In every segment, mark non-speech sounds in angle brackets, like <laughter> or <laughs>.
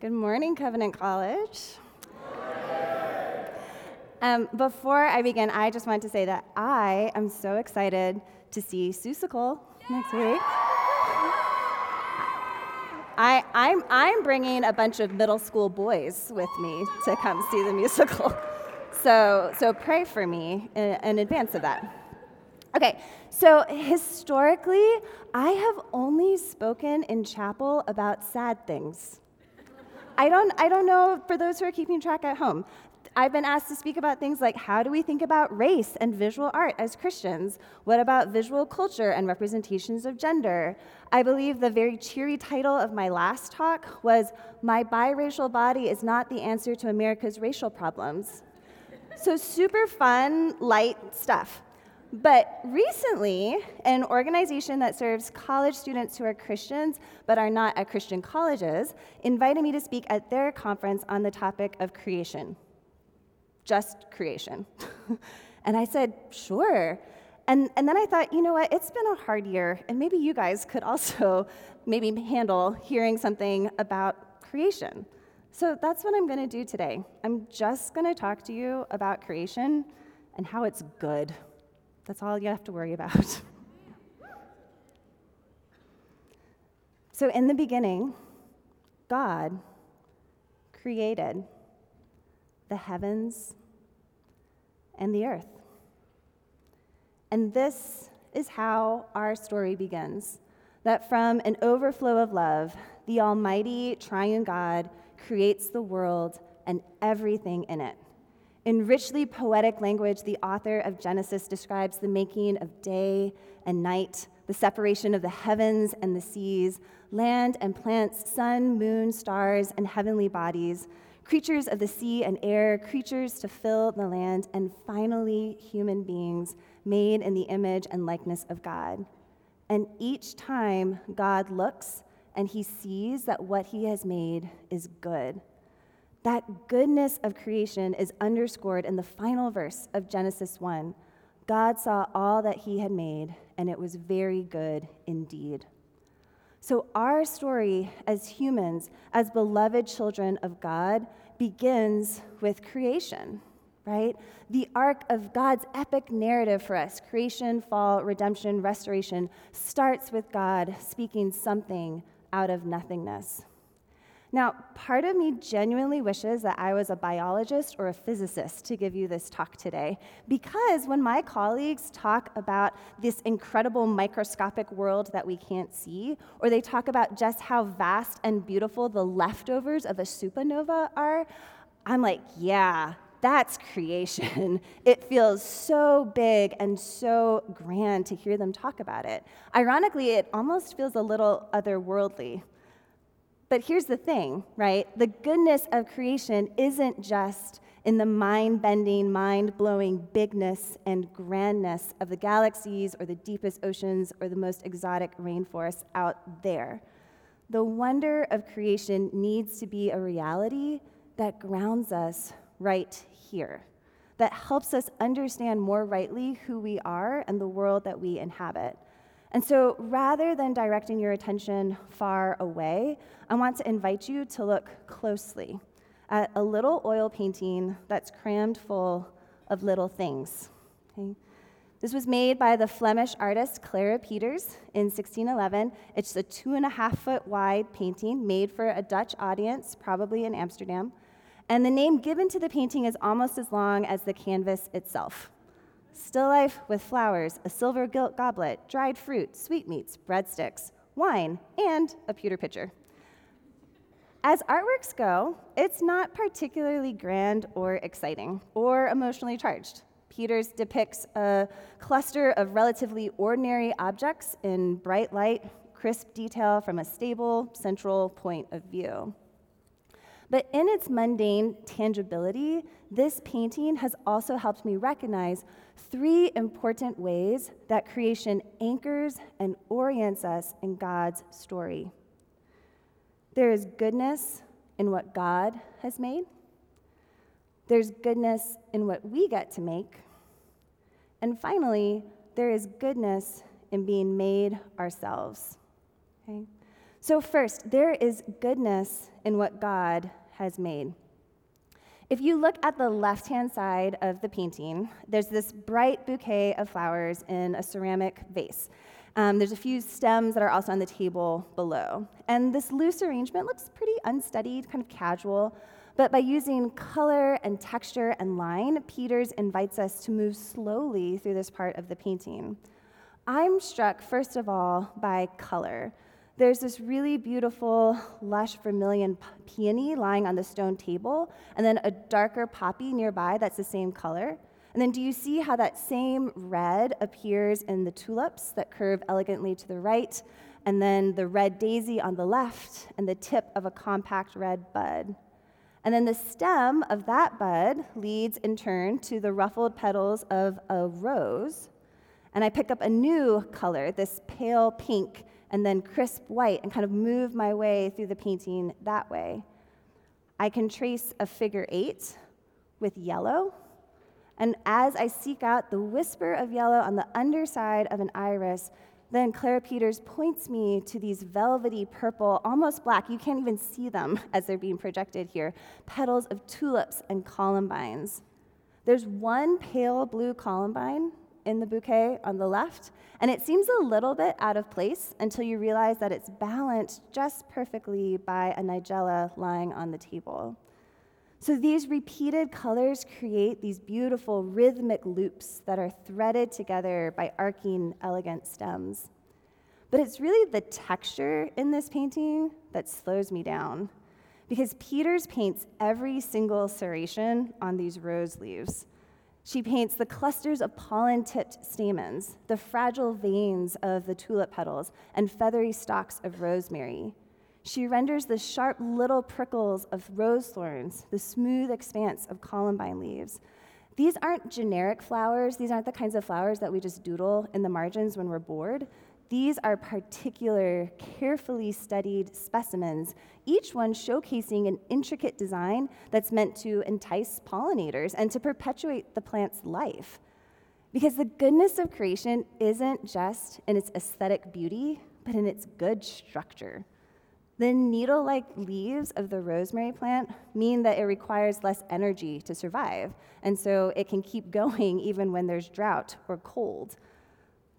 Good morning, Covenant College. Um, before I begin, I just want to say that I am so excited to see Seussical next week. I, I'm, I'm bringing a bunch of middle school boys with me to come see the musical. So, so pray for me in, in advance of that. Okay, so historically, I have only spoken in chapel about sad things. I don't, I don't know for those who are keeping track at home. I've been asked to speak about things like how do we think about race and visual art as Christians? What about visual culture and representations of gender? I believe the very cheery title of my last talk was My Biracial Body is Not the Answer to America's Racial Problems. So, super fun, light stuff. But recently, an organization that serves college students who are Christians but are not at Christian colleges invited me to speak at their conference on the topic of creation. Just creation. <laughs> and I said, sure. And, and then I thought, you know what, it's been a hard year, and maybe you guys could <laughs> also maybe handle hearing something about creation. So that's what I'm going to do today. I'm just going to talk to you about creation and how it's good. That's all you have to worry about. <laughs> so, in the beginning, God created the heavens and the earth. And this is how our story begins that from an overflow of love, the Almighty Triune God creates the world and everything in it. In richly poetic language, the author of Genesis describes the making of day and night, the separation of the heavens and the seas, land and plants, sun, moon, stars, and heavenly bodies, creatures of the sea and air, creatures to fill the land, and finally, human beings made in the image and likeness of God. And each time God looks and he sees that what he has made is good. That goodness of creation is underscored in the final verse of Genesis 1. God saw all that he had made, and it was very good indeed. So, our story as humans, as beloved children of God, begins with creation, right? The arc of God's epic narrative for us creation, fall, redemption, restoration starts with God speaking something out of nothingness. Now, part of me genuinely wishes that I was a biologist or a physicist to give you this talk today, because when my colleagues talk about this incredible microscopic world that we can't see, or they talk about just how vast and beautiful the leftovers of a supernova are, I'm like, yeah, that's creation. <laughs> It feels so big and so grand to hear them talk about it. Ironically, it almost feels a little otherworldly. But here's the thing, right? The goodness of creation isn't just in the mind bending, mind blowing bigness and grandness of the galaxies or the deepest oceans or the most exotic rainforests out there. The wonder of creation needs to be a reality that grounds us right here, that helps us understand more rightly who we are and the world that we inhabit. And so rather than directing your attention far away, I want to invite you to look closely at a little oil painting that's crammed full of little things. Okay? This was made by the Flemish artist Clara Peeters in 1611. It's a two and a half foot wide painting made for a Dutch audience, probably in Amsterdam. And the name given to the painting is almost as long as the canvas itself. Still life with flowers, a silver gilt goblet, dried fruit, sweetmeats, breadsticks, wine, and a pewter pitcher. As artworks go, it's not particularly grand or exciting or emotionally charged. Peeters depicts a cluster of relatively ordinary objects in bright light, crisp detail from a stable, central point of view. But in its mundane tangibility, this painting has also helped me recognize three important ways that creation anchors and orients us in God's story. There is goodness in what God has made, there's goodness in what we get to make, and finally, there is goodness in being made ourselves. Okay? So, first, there is goodness in what God has made. If you look at the left hand side of the painting, there's this bright bouquet of flowers in a ceramic vase. Um, there's a few stems that are also on the table below. And this loose arrangement looks pretty unstudied, kind of casual. But by using color and texture and line, Peeters invites us to move slowly through this part of the painting. I'm struck, first of all, by color. There's this really beautiful, lush vermilion peony lying on the stone table, and then a darker poppy nearby that's the same color. And then do you see how that same red appears in the tulips that curve elegantly to the right, and then the red daisy on the left, and the tip of a compact red bud? And then the stem of that bud leads in turn to the ruffled petals of a rose. And I pick up a new color, this pale pink and then crisp white and kind of move my way through the painting that way. I can trace a figure eight with yellow. And as I seek out the whisper of yellow on the underside of an iris, then Clara Peeters points me to these velvety purple, almost black, you can't even see them <laughs> as they're being projected here, petals of tulips and columbines. There's one pale blue columbine in the bouquet on the left, and it seems a little bit out of place until you realize that it's balanced just perfectly by a nigella lying on the table. So these repeated colors create these beautiful rhythmic loops that are threaded together by arcing, elegant stems. But it's really the texture in this painting that slows me down because Peeters paints every single serration on these rose leaves. She paints the clusters of pollen tipped stamens, the fragile veins of the tulip petals, and feathery stalks of rosemary. She renders the sharp little prickles of rose thorns, the smooth expanse of columbine leaves. These aren't generic flowers. These aren't the kinds of flowers that we just doodle in the margins when we're bored. These are particular, carefully studied specimens, each one showcasing an intricate design that's meant to entice pollinators and to perpetuate the plant's life. Because the goodness of creation isn't just in its aesthetic beauty, but in its good structure. The needle like leaves of the rosemary plant mean that it requires less energy to survive, and so it can keep <laughs> going even when there's drought or cold.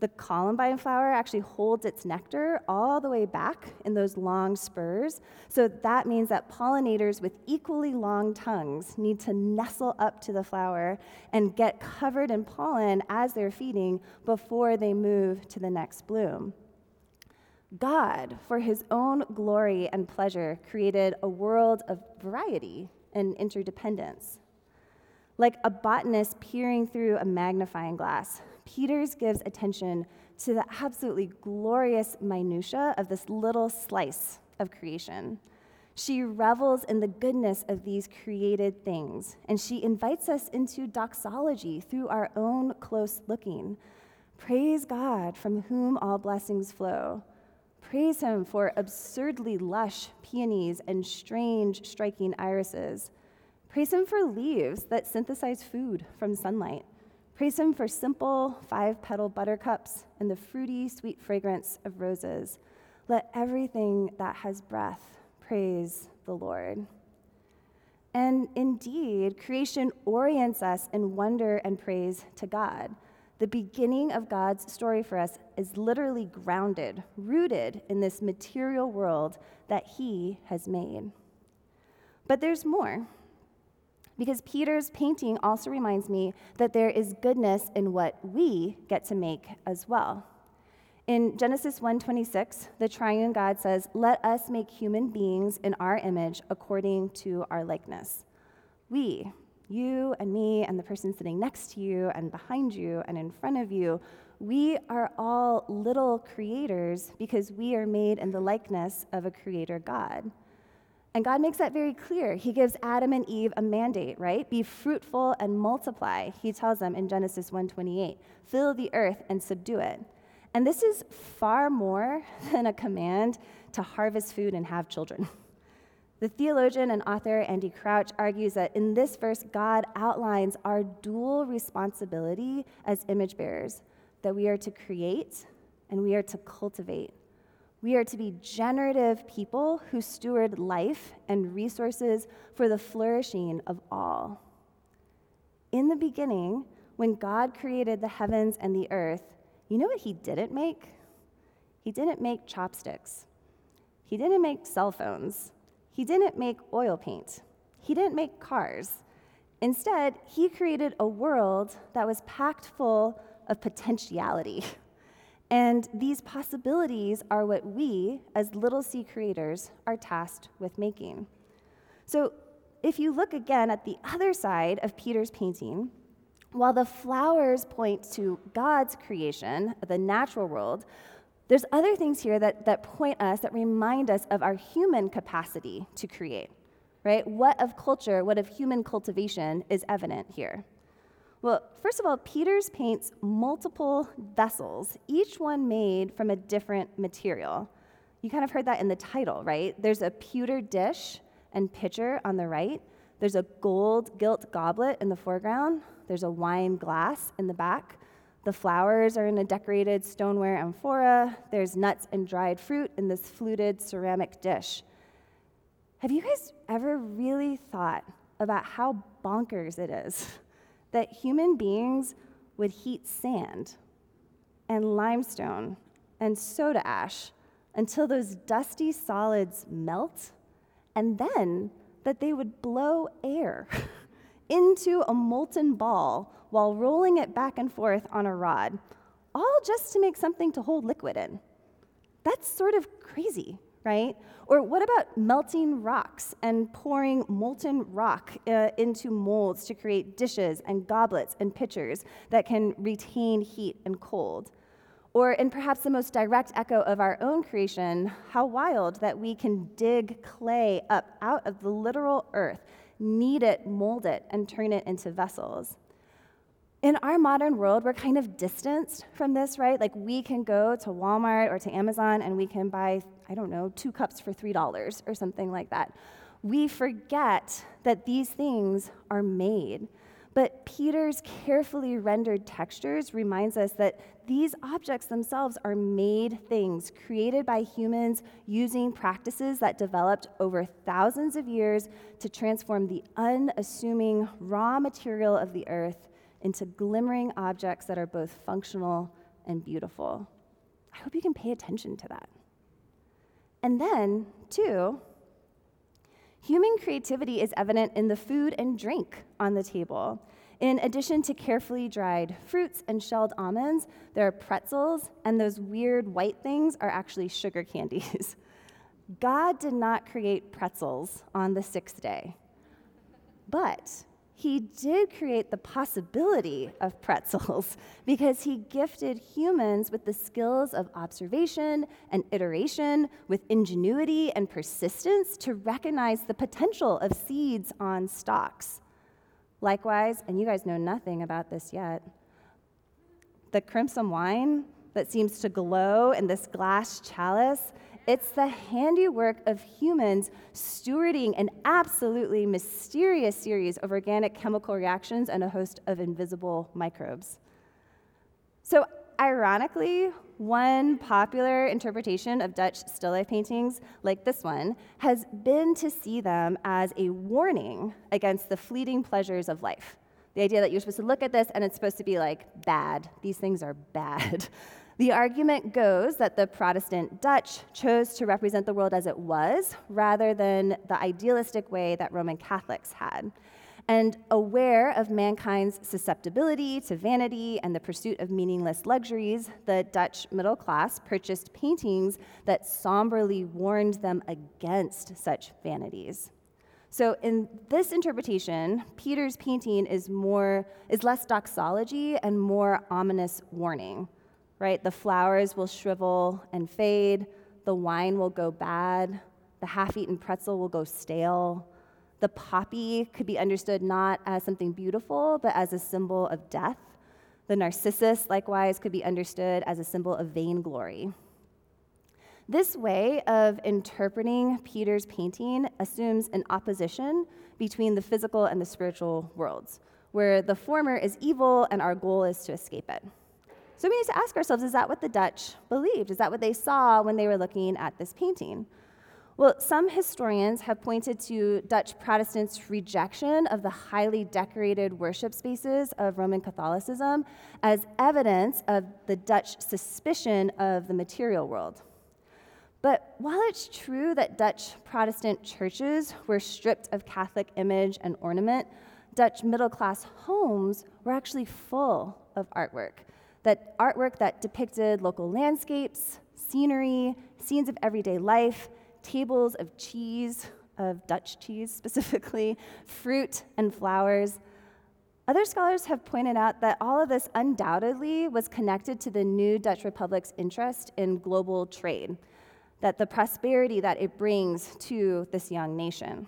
The columbine flower actually holds its nectar all the way back in those long spurs. So that means that pollinators with equally long tongues need to nestle up to the flower and get covered in pollen as they're feeding before they move to the next bloom. God, for his own glory and pleasure, created a world of variety and interdependence. Like a botanist peering through a magnifying glass, Peeters gives attention to the absolutely glorious minutiae of this little slice of creation. She revels in the goodness of these created things, and she invites us into doxology through our own close looking. Praise God from whom all blessings flow. Praise Him for absurdly lush peonies and strange, striking irises. Praise Him for leaves that synthesize food from sunlight. Praise him for simple five petal buttercups and the fruity, sweet fragrance of roses. Let everything that has breath praise the Lord. And indeed, creation orients us in wonder and praise to God. The beginning of God's story for us is literally grounded, rooted in this material world that He has made. But there's more. Because Peeters' painting also reminds me that there is goodness in what we get to make as well. In Genesis 1:26, the triune God says, "Let us make human beings in our image according to our likeness." We, you and me and the person sitting next to you and behind you and in front of you, we are all little creators because we are made in the likeness of a creator God. And God makes that very clear. He gives Adam and Eve a mandate, right? Be fruitful and multiply. He tells them in Genesis 1:28, "Fill the earth and subdue it." And this is far more <laughs> than a command to harvest food and have children. <laughs> The theologian and author Andy Crouch argues that in this verse, God outlines our dual responsibility as image bearers that we are to create and we are to cultivate. We are to be generative people who steward life and resources for the flourishing of all. In the beginning, when God created the heavens and the earth, you know what he didn't make? He didn't make chopsticks. He didn't make cell phones. He didn't make oil paint. He didn't make cars. Instead, he created a world that was packed full of potentiality. <laughs> And these possibilities are what we, as little c creators, are tasked with making. So, if you look again at the other side of Peeters' painting, while the flowers point to God's creation, the natural world, there's other things here that, that point us, that remind us of our human capacity to create, right? What of culture, what of human cultivation is evident here? Well, first of all, Peeters paints multiple vessels, each one made from a different material. You kind of heard that in the title, right? There's a pewter dish and pitcher on the right. There's a gold gilt goblet in the foreground. There's a wine glass in the back. The flowers are in a decorated stoneware amphora. There's nuts and dried fruit in this fluted ceramic dish. Have you guys ever really thought about how bonkers it is that human beings would heat sand and limestone and soda ash until those dusty solids melt, and then that they would blow air <laughs> into a molten ball while rolling it back and forth on a rod, all just to make something to hold liquid in. That's sort of crazy right? Or what about melting rocks and pouring molten rock uh, into molds to create dishes and goblets and pitchers that can retain heat and cold? Or, in perhaps the most direct echo of our own creation, how wild that we can dig clay up out of the literal earth, knead it, mold it, and turn it into vessels. In our modern world, we're kind of distanced from this, right? Like we can go to Walmart or to Amazon and we can buy I don't know, two cups for $3 or something like that. We forget that these things are made. But Peeters' carefully rendered textures reminds us that these objects themselves are made things created by humans using practices that developed over thousands of years to transform the unassuming raw material of the earth into glimmering objects that are both functional and beautiful. I hope you can pay attention to that. And then, two, human creativity is evident in the food and drink on the table. In addition to carefully dried fruits and shelled almonds, there are pretzels, and those weird white things are actually sugar candies. <laughs> God did not create pretzels on the sixth day, but he did create the possibility of pretzels <laughs> because he gifted humans with the skills of observation and iteration, with ingenuity and persistence to recognize the potential of seeds on stalks. Likewise, and you guys know nothing about this yet, the crimson wine that seems to glow in this glass chalice it's the handiwork of humans stewarding an absolutely mysterious series of organic chemical reactions and a host of invisible microbes. So, ironically, one popular interpretation of Dutch still life paintings, like this one, has been to see them as a warning against the fleeting pleasures of life. The idea that you're supposed to look at this and it's supposed to be like bad. These things are bad. <laughs> The argument goes that the Protestant Dutch chose to represent the world as it was rather than the idealistic way that Roman Catholics had. And aware of mankind's susceptibility to vanity and the pursuit of meaningless luxuries, the Dutch middle class purchased paintings that somberly warned them against such vanities. So in this interpretation, Peeters' painting is more is less doxology and more ominous warning right? The flowers will shrivel and fade, the wine will go bad, the half eaten pretzel will go stale. The poppy could be understood not as something beautiful, but as a symbol of death. The narcissus, likewise, could be understood as a symbol of vainglory. This way of interpreting Peeters' painting assumes an opposition between the physical and the spiritual worlds, where the former is evil and our goal is to escape it. So we need to ask ourselves is that what the Dutch believed? Is that what they saw when they were looking at this painting? Well, some historians have pointed to Dutch Protestants' rejection of the highly decorated worship spaces of Roman Catholicism as evidence of the Dutch suspicion of the material world. But while it's true that Dutch Protestant churches were stripped of Catholic image and ornament, Dutch middle class homes were actually full of artwork. That artwork that depicted local landscapes, scenery, scenes of everyday life, tables of cheese, of Dutch cheese <laughs> specifically, fruit and flowers. Other scholars have pointed out that all of this undoubtedly was connected to the new Dutch Republic's interest in global trade, that the prosperity that it brings to this young nation.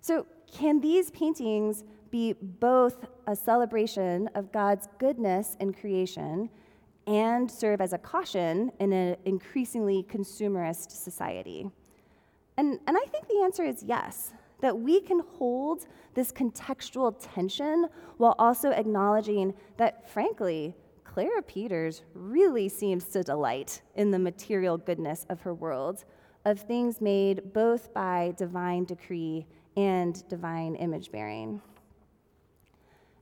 So, can these paintings be both a celebration of God's goodness in creation and serve as a caution in an increasingly consumerist society? And, and I think the answer is yes, that we can hold this contextual tension while also acknowledging that, frankly, Clara Peeters really seems to delight in the material goodness of her world, of things made both by divine decree and divine image bearing.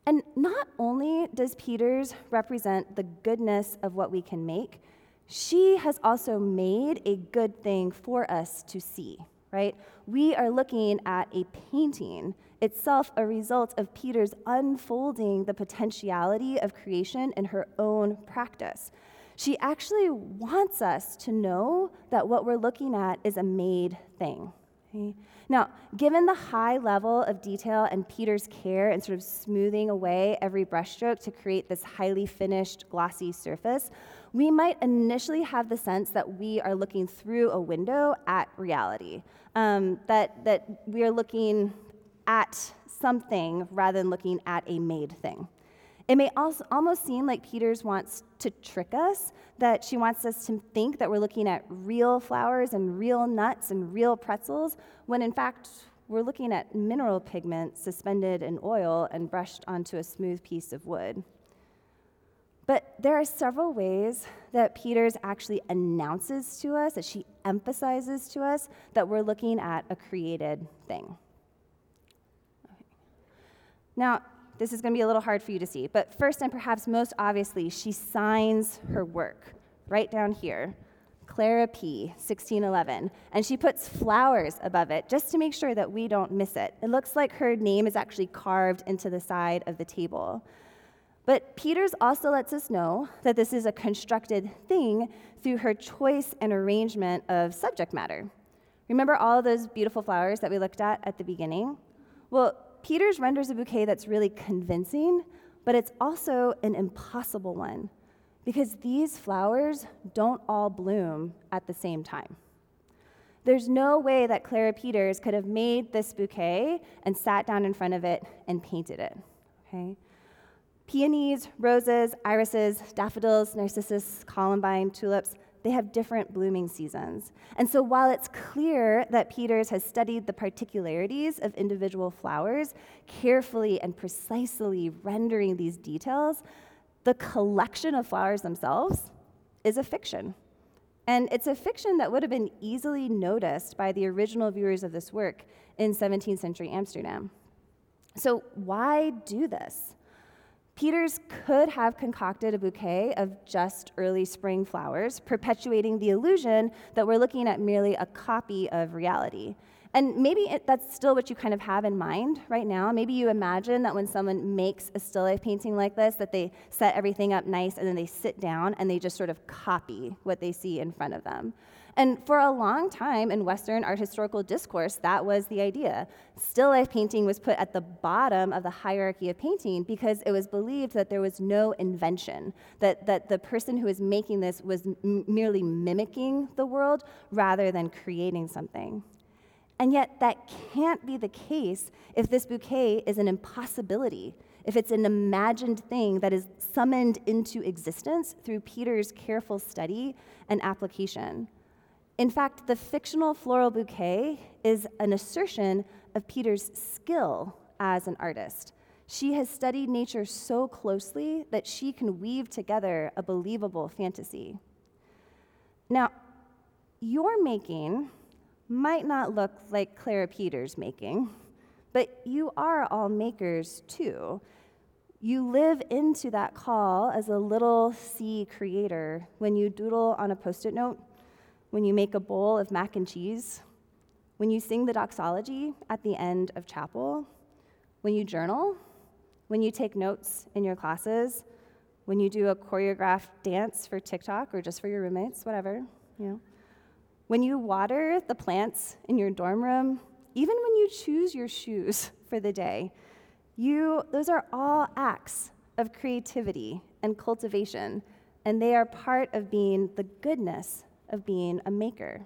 And not only does Peeters represent the goodness of what we can make, she has also made a good thing for us to see, right? We are looking at a painting, itself a result of Peeters' unfolding the potentiality of creation in her own practice. She actually wants us to know that what we're looking at is a made thing. Now, given the high level of detail and Peeters' care in sort of smoothing away every brushstroke to create this highly finished, glossy surface, we might initially have the sense that we are looking through a window at reality, um, that, that we are looking at something rather than looking at a made thing. It may also almost seem like Peeters wants to trick us, that she wants us to think that we're looking at real flowers and real nuts and real pretzels, when in fact, we're looking at mineral pigment suspended in oil and brushed onto a smooth piece of wood. But there are several ways that Peeters actually announces to us, that she emphasizes to us, that we're looking at a created thing. Now, this is going to be a little hard for you to see, but first and perhaps most obviously, she signs her work right down here. Clara P., 1611. And she puts flowers above it just to make sure that we don't miss it. It looks like her name is actually carved into the side of the table. But Peeters also lets us know that this is a constructed thing through her choice and arrangement of subject matter. Remember all of those beautiful flowers that we looked at at the beginning? Well, Peeters renders a bouquet that's really convincing, but it's also an impossible one because these flowers don't all bloom at the same time. There's no way that Clara Peeters could have made this bouquet and sat down in front of it and painted it. Okay? Peonies, roses, irises, daffodils, narcissus, columbine, tulips, they have different blooming seasons. And so while it's clear that Peeters has studied the particularities of individual flowers, carefully and precisely rendering these details, the collection of flowers themselves is a fiction. And it's a fiction that would have been easily noticed by the original viewers of this work in 17th century Amsterdam. So, why do this? Peeters could have concocted a bouquet of just early spring flowers, perpetuating the illusion that we're looking at merely a copy of reality. And maybe it, that's still what you kind of have in mind right now. Maybe you imagine that when someone makes a still life painting like this, that they set everything up nice and then they sit down and they just sort of copy what they see in front of them. And for a long time in Western art historical discourse, that was the idea. Still life painting was put at the bottom of the hierarchy of painting because it was believed that there was no invention, that, that the person who was making this was m- merely mimicking the world rather than creating something. And yet, that can't be the case if this bouquet is an impossibility, if it's an imagined thing that is summoned into existence through Peeters' careful study and application. In fact, the fictional floral bouquet is an assertion of Peeters' skill as an artist. She has studied nature so closely that she can weave together a believable fantasy. Now, your making might not look like Clara Peeters' making, but you are all makers too. You live into that call as a little C creator when you doodle on a post it note, when you make a bowl of mac and cheese, when you sing the doxology at the end of chapel, when you journal, when you take notes in your classes, when you do a choreographed dance for TikTok or just for your roommates, whatever, you know. When you water the plants in your dorm room, even when you choose your shoes for the day, you, those are all acts of creativity and cultivation, and they are part of being the goodness of being a maker.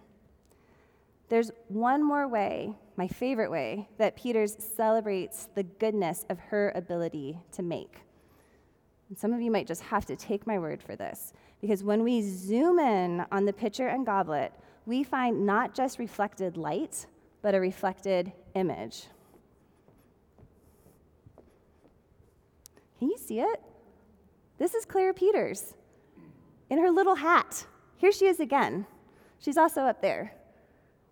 There's one more way, my favorite way, that Peeters celebrates the goodness of her ability to make. And some of you might just have to take my word for this, because when we zoom in on the pitcher and goblet, we find not just reflected light, but a reflected image. Can you see it? This is Clara Peeters in her little hat. Here she is again. She's also up there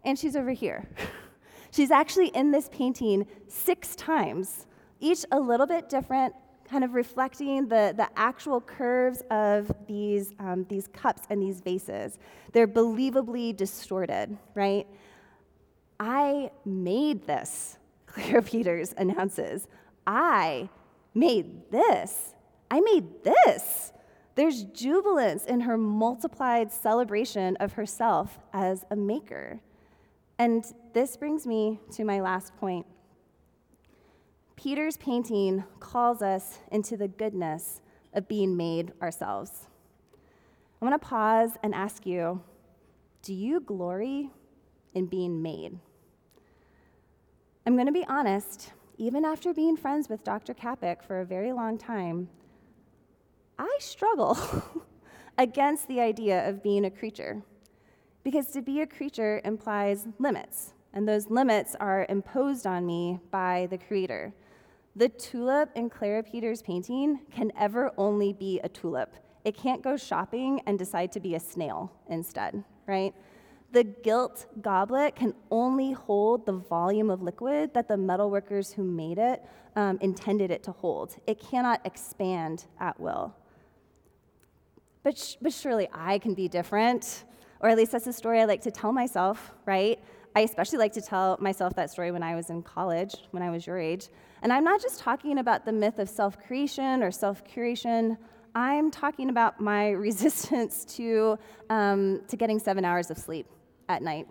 and she's over here. <laughs> she's actually in this painting six times, each a little bit different, kind of reflecting the, the actual curves of these, um, these cups and these vases. They're believably distorted, right? I made this, <laughs> Clara Peeters announces. I made this. I made this. There's jubilance in her multiplied celebration of herself as a maker. And this brings me to my last point. Peeters' painting calls us into the goodness of being made ourselves. I want to pause and ask you do you glory in being made? I'm going to be honest, even after being friends with Dr. Kapic for a very long time, I struggle <laughs> against the idea of being a creature. Because to be a creature implies limits, and those limits are imposed on me by the Creator. The tulip in Clara Peeters' painting can ever only be a tulip. It can't go shopping and decide to be a snail instead, right? The gilt goblet can only hold the volume of liquid that the metalworkers who made it um, intended it to hold. It cannot expand at will. But, sh- but surely I can be different. Or at least that's the story I like to tell myself, right? I especially like to tell myself that story when I was in college, when I was your age. And I'm not just talking about the myth of self creation or self curation. I'm talking about my <laughs> resistance to, um, to getting seven hours of sleep at night.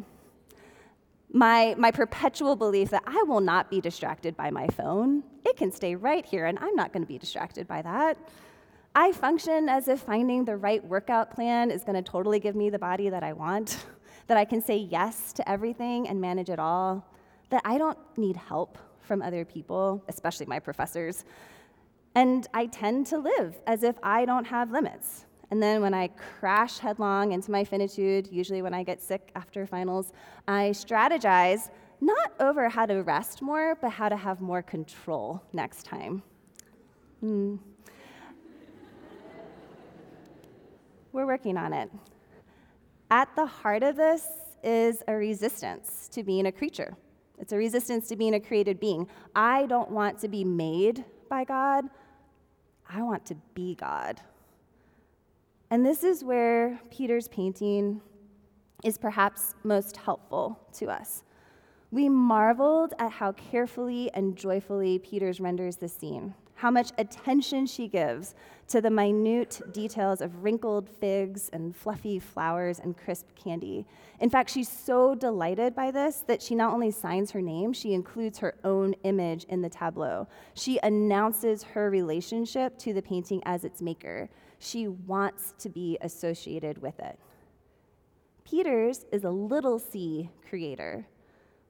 My, my perpetual belief that I will not be distracted by my phone. It can stay right here, and I'm not going to be distracted by that. I function as if finding the right workout plan is going to totally give me the body that I want, <laughs> that I can say yes to everything and manage it all, that I don't need help from other people, especially my professors. And I tend to live as if I don't have limits. And then when I crash headlong into my finitude, usually when I get sick after finals, I strategize not over how to rest more, but how to have more control next time. Mm. We're working on it. At the heart of this is a resistance to being a creature. It's a resistance to being a created being. I don't want to be made by God. I want to be God. And this is where Peeters' painting is perhaps most helpful to us. We marveled at how carefully and joyfully Peeters renders the scene how much attention she gives to the minute details of wrinkled figs and fluffy flowers and crisp candy. In fact, she's so delighted by this that she not only signs her name, she includes her own image in the tableau. She announces her relationship to the painting as its maker. She wants to be associated with it. Peeters is a little c creator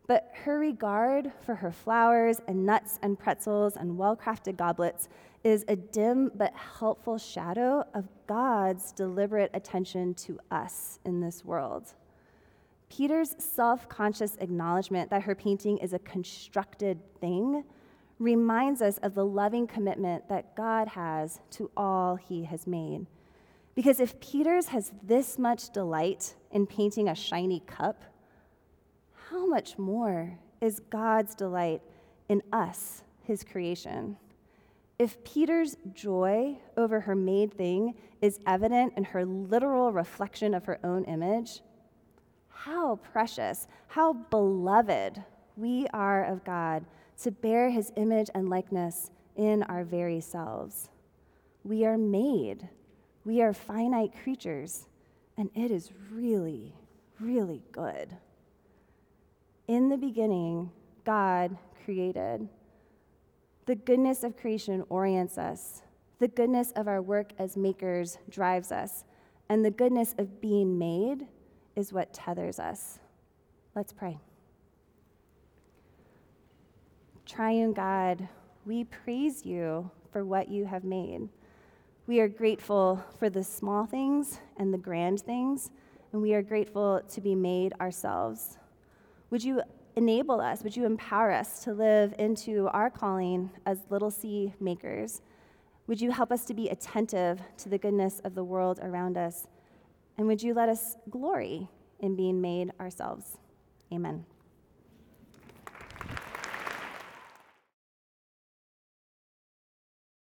but her regard for her flowers and nuts and pretzels and well crafted goblets is a dim but helpful shadow of God's deliberate attention to us in this world. Peeters' self conscious acknowledgement that her painting is a constructed thing reminds us of the loving commitment that God has to all he has made. Because if Peeters has this much delight in painting a shiny cup, how much more is God's delight in us, his creation? If Peeters' joy over her made thing is evident in her literal reflection of her own image, how precious, how beloved we are of God to bear his image and likeness in our very selves. We are made, we are finite creatures, and it is really, really good. In the beginning, God created. The goodness of creation orients us. The goodness of our work as makers drives us. And the goodness of being made is what tethers us. Let's pray. Triune God, we praise you for what you have made. We are grateful for the small things and the grand things, and we are grateful to be made ourselves. Would you enable us, would you empower us to live into our calling as little c makers? Would you help us to be attentive to the goodness of the world around us? And would you let us glory in being made ourselves? Amen.